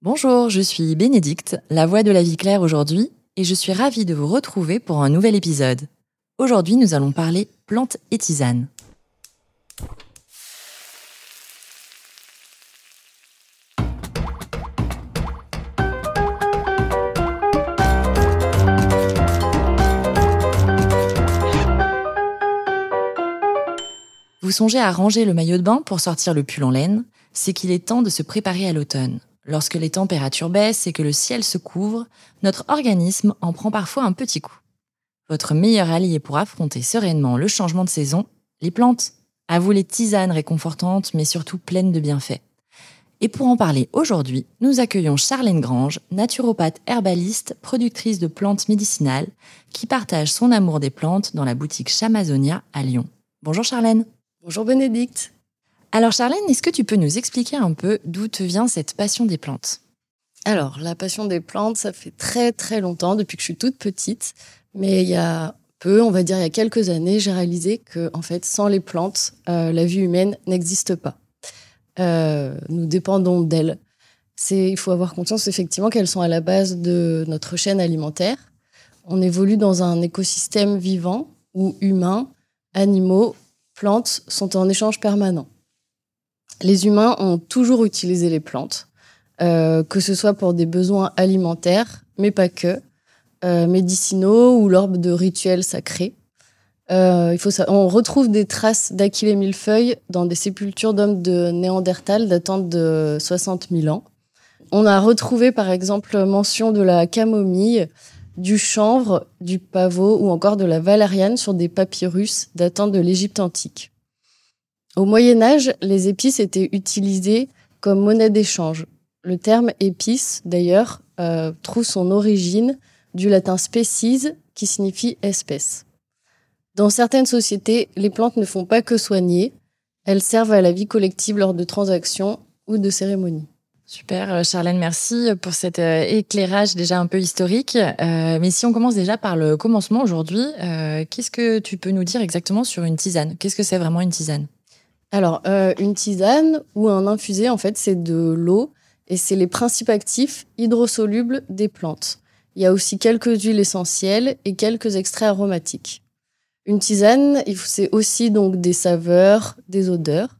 Bonjour, je suis Bénédicte, la voix de la vie claire aujourd'hui, et je suis ravie de vous retrouver pour un nouvel épisode. Aujourd'hui, nous allons parler plantes et tisanes. Vous songez à ranger le maillot de bain pour sortir le pull en laine, c'est qu'il est temps de se préparer à l'automne. Lorsque les températures baissent et que le ciel se couvre, notre organisme en prend parfois un petit coup. Votre meilleur allié pour affronter sereinement le changement de saison, les plantes. À vous les tisanes réconfortantes mais surtout pleines de bienfaits. Et pour en parler aujourd'hui, nous accueillons Charlène Grange, naturopathe herbaliste, productrice de plantes médicinales, qui partage son amour des plantes dans la boutique Chamazonia à Lyon. Bonjour Charlène. Bonjour Bénédicte. Alors Charlène, est-ce que tu peux nous expliquer un peu d'où te vient cette passion des plantes? Alors, la passion des plantes, ça fait très très longtemps, depuis que je suis toute petite. Mais il y a peu, on va dire il y a quelques années, j'ai réalisé que en fait, sans les plantes, euh, la vie humaine n'existe pas. Euh, nous dépendons d'elles. Il faut avoir conscience effectivement qu'elles sont à la base de notre chaîne alimentaire. On évolue dans un écosystème vivant où humains, animaux, plantes sont en échange permanent. Les humains ont toujours utilisé les plantes, euh, que ce soit pour des besoins alimentaires, mais pas que, euh, médicinaux ou lors de rituels sacrés. Euh, il faut. On retrouve des traces d'Achille millefeuille dans des sépultures d'hommes de Néandertal datant de 60 000 ans. On a retrouvé par exemple mention de la camomille, du chanvre, du pavot ou encore de la valériane sur des papyrus datant de l'Égypte antique. Au Moyen Âge, les épices étaient utilisées comme monnaie d'échange. Le terme épice, d'ailleurs, euh, trouve son origine du latin species, qui signifie espèce. Dans certaines sociétés, les plantes ne font pas que soigner, elles servent à la vie collective lors de transactions ou de cérémonies. Super, euh, Charlène, merci pour cet euh, éclairage déjà un peu historique. mais si on commence déjà par le commencement aujourd'hui, qu'est-ce que tu peux nous dire exactement sur une tisane? Qu'est-ce que c'est vraiment une tisane? Alors, euh, une tisane ou un infusé, en fait, c'est de l'eau et c'est les principes actifs hydrosolubles des plantes. Il y a aussi quelques huiles essentielles et quelques extraits aromatiques. Une tisane, c'est aussi donc des saveurs, des odeurs.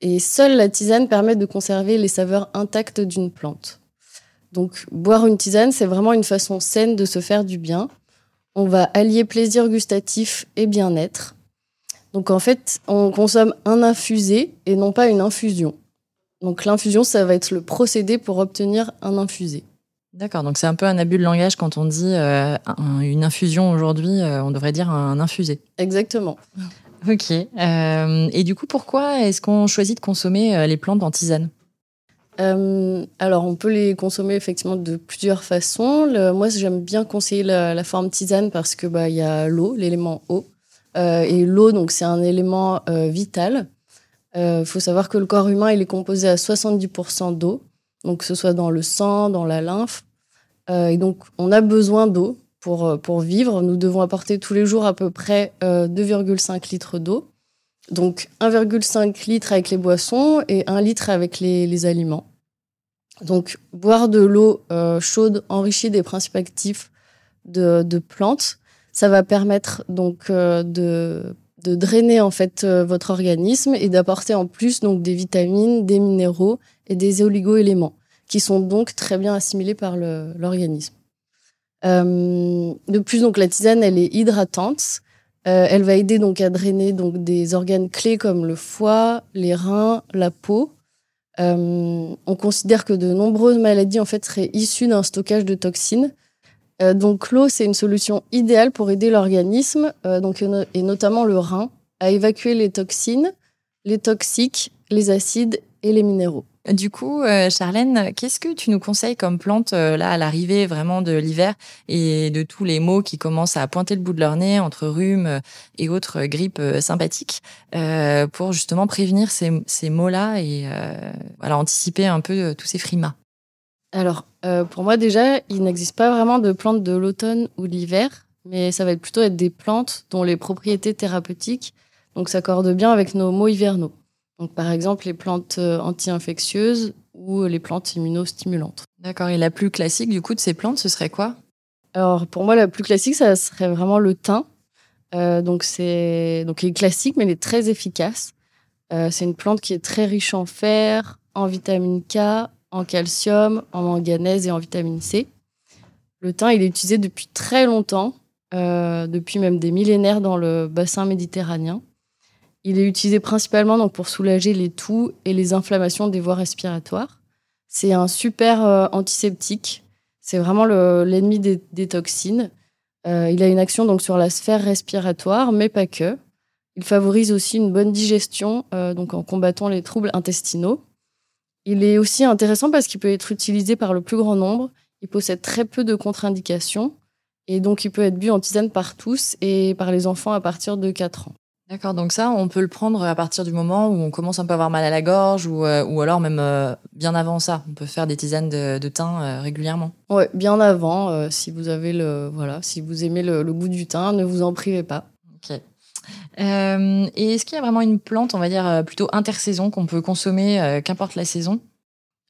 Et seule la tisane permet de conserver les saveurs intactes d'une plante. Donc, boire une tisane, c'est vraiment une façon saine de se faire du bien. On va allier plaisir gustatif et bien-être. Donc en fait, on consomme un infusé et non pas une infusion. Donc l'infusion, ça va être le procédé pour obtenir un infusé. D'accord, donc c'est un peu un abus de langage quand on dit euh, une infusion aujourd'hui, euh, on devrait dire un infusé. Exactement. Ok. Euh, et du coup, pourquoi est-ce qu'on choisit de consommer les plantes en tisane? Alors, on peut les consommer effectivement de plusieurs façons. moi, j'aime bien conseiller la, la, forme tisane parce que bah il y a l'eau, l'élément eau. Euh, et l'eau, donc, c'est un élément euh, vital. Il euh, faut savoir que le corps humain, il est composé à 70% d'eau, donc que ce soit dans le sang, dans la lymphe. et donc, on a besoin d'eau pour, pour vivre. Nous devons apporter tous les jours à peu près 2,5 litres d'eau. Donc 1,5 litre avec les boissons et 1 litre avec les, les aliments. Donc boire de l'eau chaude enrichie des principes actifs de, de plantes, ça va permettre donc euh, de, drainer en fait euh, votre organisme et d'apporter en plus donc des vitamines, des minéraux et des oligo-éléments qui sont donc très bien assimilés par l'organisme. Euh, de plus, donc la tisane, elle est hydratante. elle va aider donc à drainer donc des organes clés comme le foie, les reins, la peau. on considère que de nombreuses maladies en fait seraient issues d'un stockage de toxines euh, donc l'eau, c'est une solution idéale pour aider l'organisme, euh, donc et notamment le rein, à évacuer les toxines, les toxiques, les acides et les minéraux. Du coup, euh, Charlène, qu'est-ce que tu nous conseilles comme plante là à l'arrivée vraiment de l'hiver et de tous les maux qui commencent à pointer le bout de leur nez entre rhume et autres grippes sympathiques pour justement prévenir ces, ces maux-là et anticiper un peu tous ces frimas? Alors, euh, pour moi déjà, il n'existe pas vraiment de plantes de l'automne ou de l'hiver, mais ça va être plutôt être des plantes dont les propriétés thérapeutiques donc s'accordent bien avec nos maux hivernaux. Donc, par exemple, les plantes euh, anti-infectieuses ou les plantes immunostimulantes. D'accord. Et la plus classique, du coup, de ces plantes, ce serait quoi? Alors, pour moi, la plus classique, ça serait vraiment le thym. Euh, donc, c'est donc il est classique, mais il est très efficace. Euh, c'est une plante qui est très riche en fer, en vitamine K, en calcium, en manganèse et en vitamine C. Le thym, il est utilisé depuis très longtemps, euh, depuis même des millénaires dans le bassin méditerranéen. Il est utilisé principalement donc, pour soulager les toux et les inflammations des voies respiratoires. C'est un super euh, antiseptique. C'est vraiment l'ennemi des, toxines. Euh, il a une action donc, sur la sphère respiratoire, mais pas que. Il favorise aussi une bonne digestion, donc en combattant les troubles intestinaux. Il est aussi intéressant parce qu'il peut être utilisé par le plus grand nombre. Il possède très peu de contre-indications et donc il peut être bu en tisane par tous et par les enfants à partir de 4 ans. D'accord, donc ça, on peut le prendre à partir du moment où on commence un peu à avoir mal à la gorge ou, euh, ou alors même euh, bien avant ça. On peut faire des tisanes de, thym euh, régulièrement. Ouais, bien avant. si vous avez le voilà, si vous aimez le, le, goût du thym, ne vous en privez pas. Ok. et est-ce qu'il y a vraiment une plante, on va dire plutôt intersaison, qu'on peut consommer, qu'importe la saison?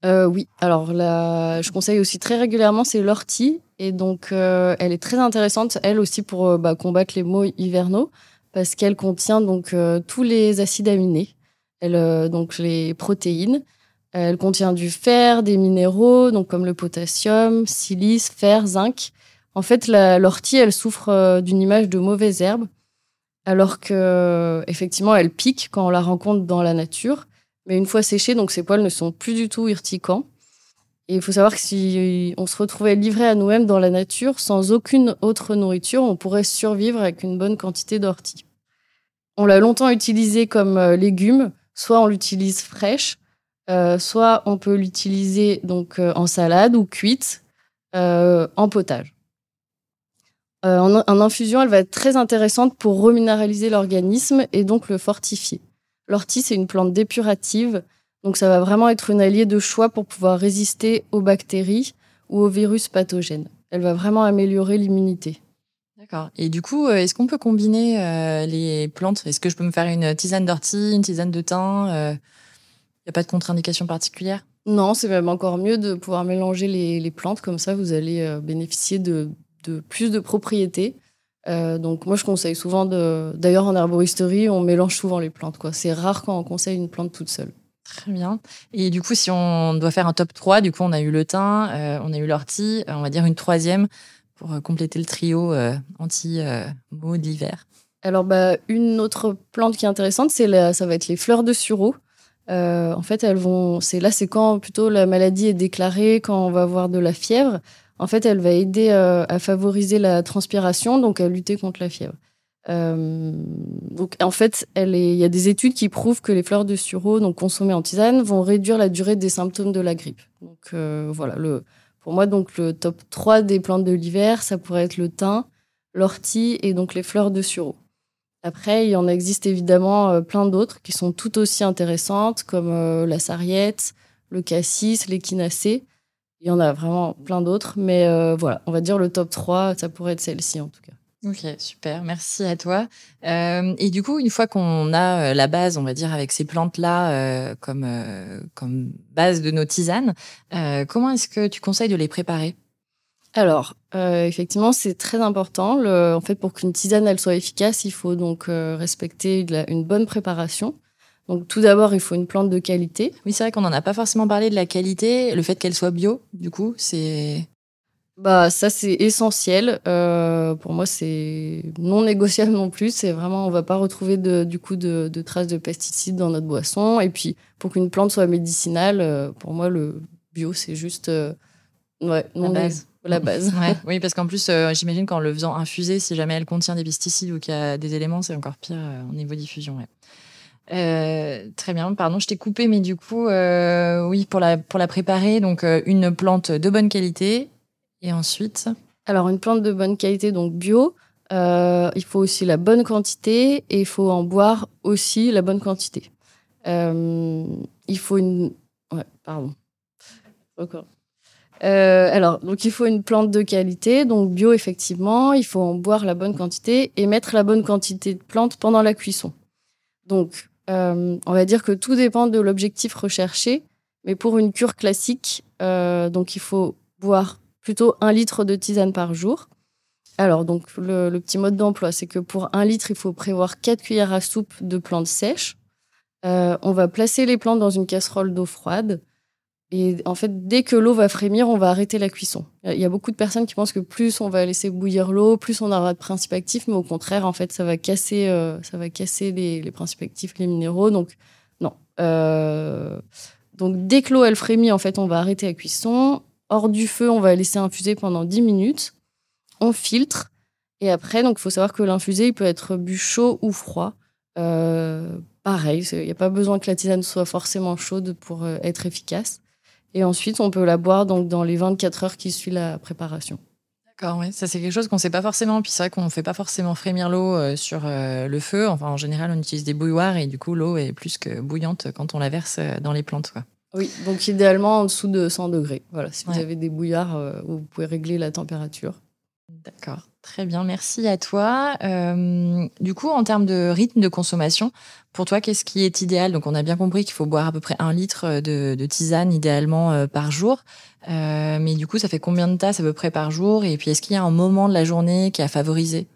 Oui. Alors je conseille aussi très régulièrement, c'est l'ortie. Et donc, elle est très intéressante, elle aussi, pour bah, combattre les maux hivernaux parce qu'elle contient donc euh, tous les acides aminés, euh, donc les protéines. Elle contient du fer, des minéraux, donc comme le potassium, silice, fer, zinc. En fait, l'ortie, elle souffre euh, d'une image de mauvaise herbe, alors que effectivement, elle pique quand on la rencontre dans la nature. Mais une fois séchée, donc ses poils ne sont plus du tout urticants. Et il faut savoir que si on se retrouvait livré à nous-mêmes dans la nature, sans aucune autre nourriture, on pourrait survivre avec une bonne quantité d'ortie. On l'a longtemps utilisé comme euh, légume, soit on l'utilise fraîche, euh, soit on peut l'utiliser donc euh, en salade ou cuite, en potage. En, en, infusion, elle va être très intéressante pour reminéraliser l'organisme et donc le fortifier. L'ortie, c'est une plante dépurative, donc ça va vraiment être une alliée de choix pour pouvoir résister aux bactéries ou aux virus pathogènes. Elle va vraiment améliorer l'immunité. D'accord. Et du coup, euh, est-ce qu'on peut combiner euh, les plantes? Est-ce que je peux me faire une tisane d'ortie, une tisane de thym Il euh, n'y a pas de contre-indication particulière? Non, c'est même encore mieux de pouvoir mélanger les, plantes. Comme ça, vous allez bénéficier de, plus de propriétés. donc moi, je conseille souvent de... D'ailleurs, en herboristerie, on mélange souvent les plantes. Quoi. C'est rare quand on conseille une plante toute seule. Très bien. Et du coup, si on doit faire un top 3, du coup, on a eu le thym, on a eu l'ortie, on va dire une troisième pour euh, compléter le trio euh, anti-maux euh, d'hiver Alors, bah, une autre plante qui est intéressante, c'est ça va être les fleurs de sureau. en fait, elles vont. C'est là, c'est quand plutôt la maladie est déclarée, quand on va avoir de la fièvre. En fait, elle va aider à favoriser la transpiration, donc à lutter contre la fièvre. donc, en fait, il y a des études qui prouvent que les fleurs de sureau, donc consommées en tisane, vont réduire la durée des symptômes de la grippe. Donc, voilà, le, pour moi, donc le top 3 des plantes de l'hiver, ça pourrait être le thym, l'ortie et donc les fleurs de sureau. Après, il y en existe évidemment euh, plein d'autres qui sont tout aussi intéressantes, comme euh, la sarriette, le cassis, l'échinacée. Il y en a vraiment plein d'autres, mais euh, voilà, on va dire le top 3, ça pourrait être celle-ci en tout cas. Ok, super, merci à toi. Euh, et du coup, une fois qu'on a euh, la base, on va dire, avec ces plantes-là euh, comme, comme base de nos tisanes, comment est-ce que tu conseilles de les préparer? Alors, effectivement, c'est très important. en fait, pour qu'une tisane elle soit efficace, il faut donc respecter une bonne préparation. Donc, tout d'abord, il faut une plante de qualité. Oui, c'est vrai qu'on n'en a pas forcément parlé de la qualité. Le fait qu'elle soit bio, du coup, c'est bah ça c'est essentiel. Euh, pour moi c'est non négociable non plus. C'est vraiment on va pas retrouver de, du coup de, traces de pesticides dans notre boisson. Et puis pour qu'une plante soit médicinale, euh, pour moi le bio c'est juste euh, ouais, non, la base. La base. oui parce qu'en plus j'imagine qu'en le faisant infuser, si jamais elle contient des pesticides ou qu'il y a des éléments, c'est encore pire au niveau diffusion. Très bien, pardon, je t'ai coupé, mais du coup, oui, pour la, pour la préparer, donc une plante de bonne qualité, et ensuite Alors, une plante de bonne qualité, donc bio, euh, il faut aussi la bonne quantité et il faut en boire aussi la bonne quantité. Euh, il faut une. Ouais, pardon. Encore. Euh, alors, donc il faut une plante de qualité, donc bio effectivement, il faut en boire la bonne quantité et mettre la bonne quantité de plantes pendant la cuisson. Donc, on va dire que tout dépend de l'objectif recherché, mais pour une cure classique, donc il faut boire plutôt un litre de tisane par jour. Alors, donc, le, petit mode d'emploi, c'est que pour un litre, il faut prévoir 4 cuillères à soupe de plantes sèches. Euh, on va placer les plantes dans une casserole d'eau froide. Et en fait, dès que l'eau va frémir, on va arrêter la cuisson. Il y a beaucoup de personnes qui pensent que plus on va laisser bouillir l'eau, plus on aura de principes actifs, mais au contraire, en fait, ça va casser, euh, ça va casser les, principes actifs, les minéraux. Donc, non. Euh, donc, dès que l'eau elle frémit, en fait, on va arrêter la cuisson. Hors du feu, on va laisser infuser pendant 10 minutes on filtre. Et après, il faut savoir que l'infusé, il peut être bu chaud ou froid. Euh, pareil, il n'y a pas besoin que la tisane soit forcément chaude pour être efficace. Et ensuite, on peut la boire donc, dans les 24 heures qui suivent la préparation. D'accord, oui. Ça, c'est quelque chose qu'on ne sait pas forcément. Puis c'est vrai qu'on ne fait pas forcément frémir l'eau euh, sur le feu. Enfin, en général, on utilise des bouilloires et du coup, l'eau est plus que bouillante quand on la verse dans les plantes. Quoi. Oui, donc idéalement en dessous de 100 degrés. Voilà, si vous avez des bouillards vous pouvez régler la température. D'accord, très bien, merci à toi. Euh, du coup, en termes de rythme de consommation, pour toi, qu'est-ce qui est idéal? Donc, on a bien compris qu'il faut boire à peu près un litre de, tisane idéalement euh, par jour. Euh, mais du coup, ça fait combien de tasses à peu près par jour? Et puis, est-ce qu'il y a un moment de la journée qui a favorisé?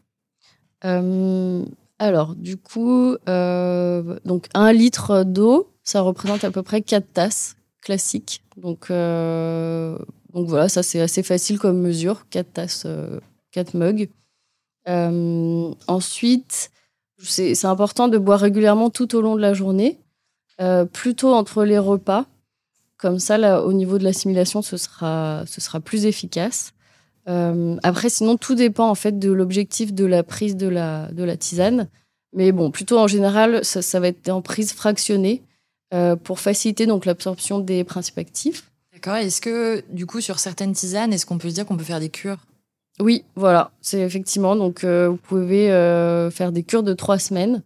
Alors, du coup, donc un litre d'eau, ça représente à peu près quatre tasses classiques. Donc, donc voilà, ça c'est assez facile comme mesure, 4 tasses, 4 euh, mugs. Euh, ensuite, c'est important de boire régulièrement tout au long de la journée, euh, plutôt entre les repas. Comme ça, au niveau de l'assimilation, ce sera, ce sera plus efficace. après, sinon, tout dépend en fait de l'objectif de la prise de la, tisane. Mais bon, plutôt en général, ça, va être en prise fractionnée pour faciliter donc l'absorption des principes actifs. Est-ce que, du coup, sur certaines tisanes, est-ce qu'on peut se dire qu'on peut faire des cures? Oui, voilà. C'est effectivement. Donc, euh, vous pouvez euh, faire des cures de trois semaines.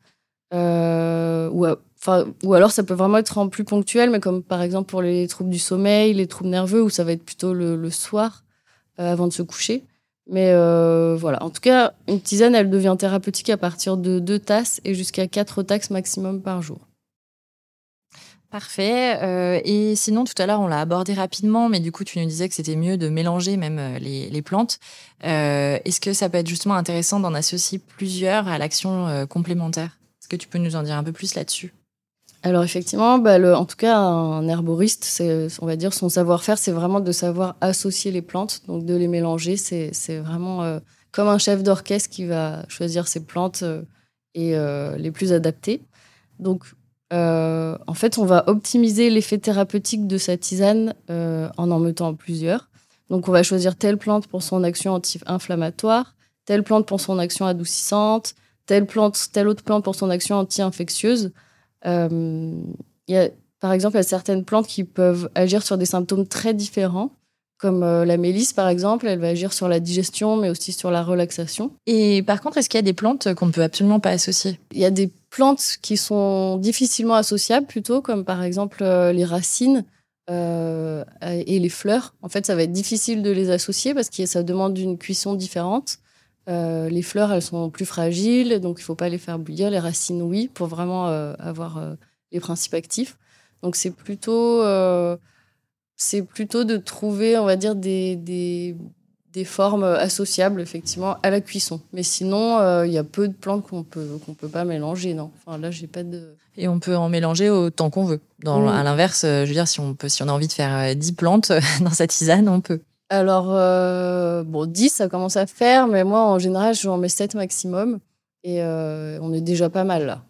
Euh, ou, ou alors, ça peut vraiment être en plus ponctuel, mais comme par exemple pour les troubles du sommeil, les troubles nerveux, où ça va être plutôt le, soir avant de se coucher. Mais voilà. En tout cas, une tisane, elle devient thérapeutique à partir de deux tasses et jusqu'à quatre tasses maximum par jour. Parfait. Euh, et sinon, tout à l'heure, on l'a abordé rapidement, mais du coup, tu nous disais que c'était mieux de mélanger même euh, les, plantes. Euh, est-ce que ça peut être justement intéressant d'en associer plusieurs à l'action complémentaire? Est-ce que tu peux nous en dire un peu plus là-dessus? Alors effectivement, bah, en tout cas, un herboriste, on va dire, son savoir-faire, c'est vraiment de savoir associer les plantes, donc de les mélanger. C'est, vraiment comme un chef d'orchestre qui va choisir ses plantes et les plus adaptées. Donc euh, en fait, on va optimiser l'effet thérapeutique de sa tisane euh, en en mettant plusieurs. Donc, on va choisir telle plante pour son action anti-inflammatoire, telle plante pour son action adoucissante, telle plante, telle autre plante pour son action anti-infectieuse. Euh, par exemple, il y a certaines plantes qui peuvent agir sur des symptômes très différents comme la mélisse par exemple, elle va agir sur la digestion mais aussi sur la relaxation. Et par contre, est-ce qu'il y a des plantes qu'on ne peut absolument pas associer? Il y a des plantes qui sont difficilement associables plutôt, comme par exemple euh, les racines euh, et les fleurs. En fait, ça va être difficile de les associer parce que ça demande une cuisson différente. Euh, les fleurs, elles sont plus fragiles, donc il ne faut pas les faire bouillir. Les racines, oui, pour vraiment avoir les principes actifs. Donc c'est plutôt, c'est plutôt de trouver, on va dire, des, des, des formes associables effectivement à la cuisson. Mais sinon, euh, il y a peu de plantes qu'on peut qu'on peut pas mélanger, non. Enfin là, j'ai pas de. Et on peut en mélanger autant qu'on veut. Dans, À l'inverse, euh, je veux dire, si on peut, si on a envie de faire 10 euh, plantes dans sa tisane, on peut. Alors bon, 10, ça commence à faire, mais moi en général, j'en mets 7 maximum, et on est déjà pas mal là.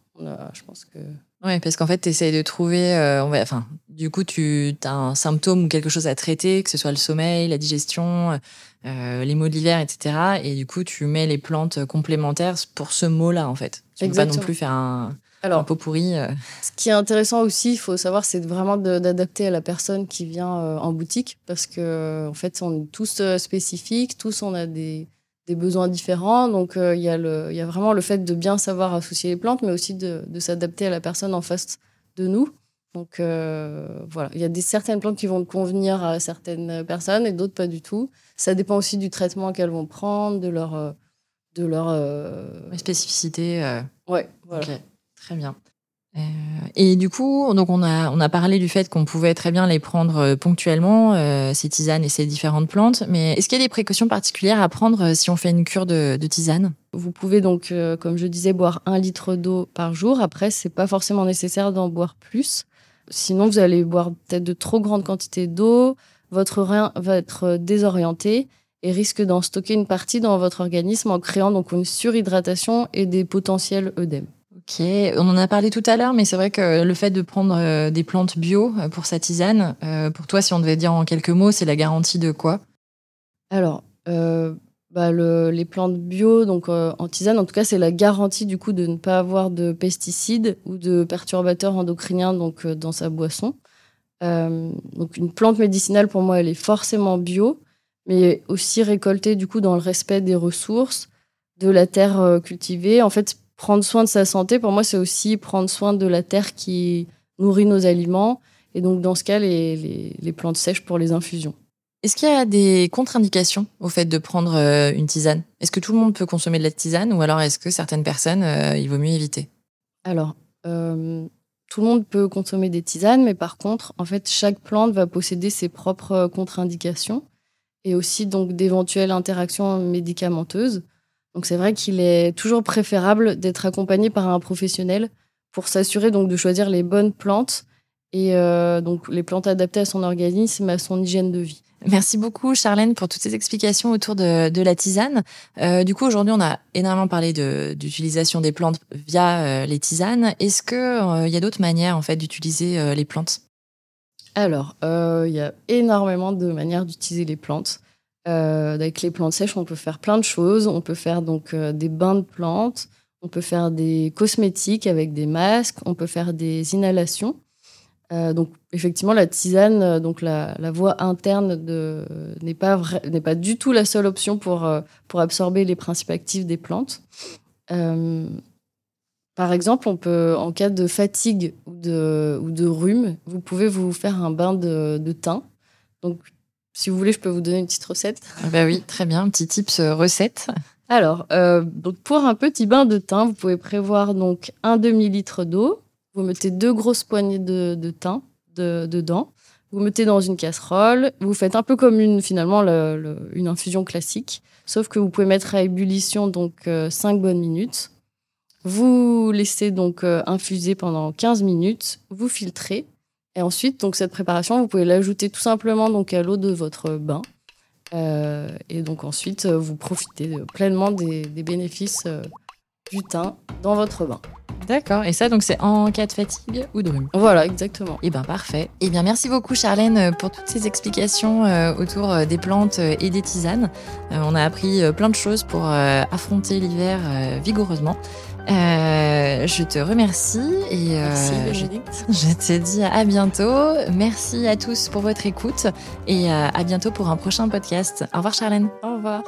je pense que. Oui, parce qu'en fait, tu essayes de trouver. enfin, du coup, tu as un symptôme ou quelque chose à traiter, que ce soit le sommeil, la digestion, euh, les mots de l'hiver, etc. Et du coup, tu mets les plantes complémentaires pour ce mot-là, en fait. Tu ne peux pas non plus faire un, Alors, pot pourri. Euh. Ce qui est intéressant aussi, il faut savoir, c'est vraiment d'adapter à la personne qui vient euh, en boutique, parce que en fait, on est tous spécifiques, tous on a des, besoins différents. Donc, il y, a y a vraiment le fait de bien savoir associer les plantes, mais aussi de, de s'adapter à la personne en face de nous. Donc voilà, il y a des, certaines plantes qui vont convenir à certaines personnes et d'autres pas du tout. Ça dépend aussi du traitement qu'elles vont prendre, de leur. Euh, de leur euh, spécificité. Euh. Ouais, voilà. Très bien. Euh, et du coup, donc on a on a parlé du fait qu'on pouvait très bien les prendre euh, ponctuellement, euh, ces tisanes et ces différentes plantes. Mais est-ce qu'il y a des précautions particulières à prendre si on fait une cure de, de tisane? Vous pouvez donc, comme je disais, boire un litre d'eau par jour. Après, c'est pas forcément nécessaire d'en boire plus. Sinon, vous allez boire peut-être de trop grandes quantités d'eau. Votre rein va être désorienté et risque d'en stocker une partie dans votre organisme en créant donc une surhydratation et des potentiels œdèmes. Ok, on en a parlé tout à l'heure, mais c'est vrai que le fait de prendre euh, des plantes bio euh, pour sa tisane, euh, pour toi, si on devait dire en quelques mots, c'est la garantie de quoi? Alors, bah, les plantes bio, donc en tisane, en tout cas, c'est la garantie du coup de ne pas avoir de pesticides ou de perturbateurs endocriniens donc dans sa boisson. donc une plante médicinale pour moi, elle est forcément bio, mais aussi récoltée du coup dans le respect des ressources, de la terre cultivée. En fait, prendre soin de sa santé, pour moi, c'est aussi prendre soin de la terre qui nourrit nos aliments. Et donc, dans ce cas, les, les, plantes sèches pour les infusions. Est-ce qu'il y a des contre-indications au fait de prendre euh, une tisane? Est-ce que tout le monde peut consommer de la tisane ou alors est-ce que certaines personnes, euh, il vaut mieux éviter? Alors, euh, tout le monde peut consommer des tisanes, mais par contre, en fait, chaque plante va posséder ses propres contre-indications et aussi donc d'éventuelles interactions médicamenteuses. Donc c'est vrai qu'il est toujours préférable d'être accompagné par un professionnel pour s'assurer donc de choisir les bonnes plantes et donc les plantes adaptées à son organisme, à son hygiène de vie. Merci beaucoup Charlène pour toutes ces explications autour de, la tisane. Euh, du coup aujourd'hui on a énormément parlé d'utilisation des plantes via euh, les tisanes. Est-ce qu'il y a d'autres manières en fait d'utiliser les plantes? Alors il y a énormément de manières d'utiliser les plantes. Euh, avec les plantes sèches, on peut faire plein de choses. On peut faire donc euh, des bains de plantes, on peut faire des cosmétiques avec des masques, on peut faire des inhalations. Euh, donc effectivement, la tisane, donc la, voie interne n'est pas n'est pas du tout la seule option pour pour absorber les principes actifs des plantes. par exemple, on peut, en cas de fatigue ou de, ou de rhume, vous pouvez vous faire un bain de, de thym. Donc, si vous voulez, je peux vous donner une petite recette. Ah bah oui, très bien, un petit tips recette. Alors, euh, donc pour un petit bain de thym, vous pouvez prévoir donc un demi-litre d'eau. Vous mettez deux grosses poignées de, thym dedans. Vous mettez dans une casserole. Vous faites un peu comme une finalement une infusion classique, sauf que vous pouvez mettre à ébullition donc euh, 5 bonnes minutes. Vous laissez donc euh, infuser pendant 15 minutes. Vous filtrez et ensuite, donc cette préparation, vous pouvez l'ajouter tout simplement donc à l'eau de votre bain. Euh, et donc ensuite, euh, vous profitez pleinement des, bénéfices du thym dans votre bain. D'accord. Et ça, donc, c'est en cas de fatigue ou de rhume. Voilà, exactement. Et eh bien, parfait. Et eh bien, merci beaucoup, Charlène, pour toutes ces explications autour des plantes et des tisanes. on a appris plein de choses pour affronter l'hiver vigoureusement. Euh, je te remercie et euh, je, je, te dis à bientôt. Merci à tous pour votre écoute et euh, à bientôt pour un prochain podcast. Au revoir Charlène. Au revoir.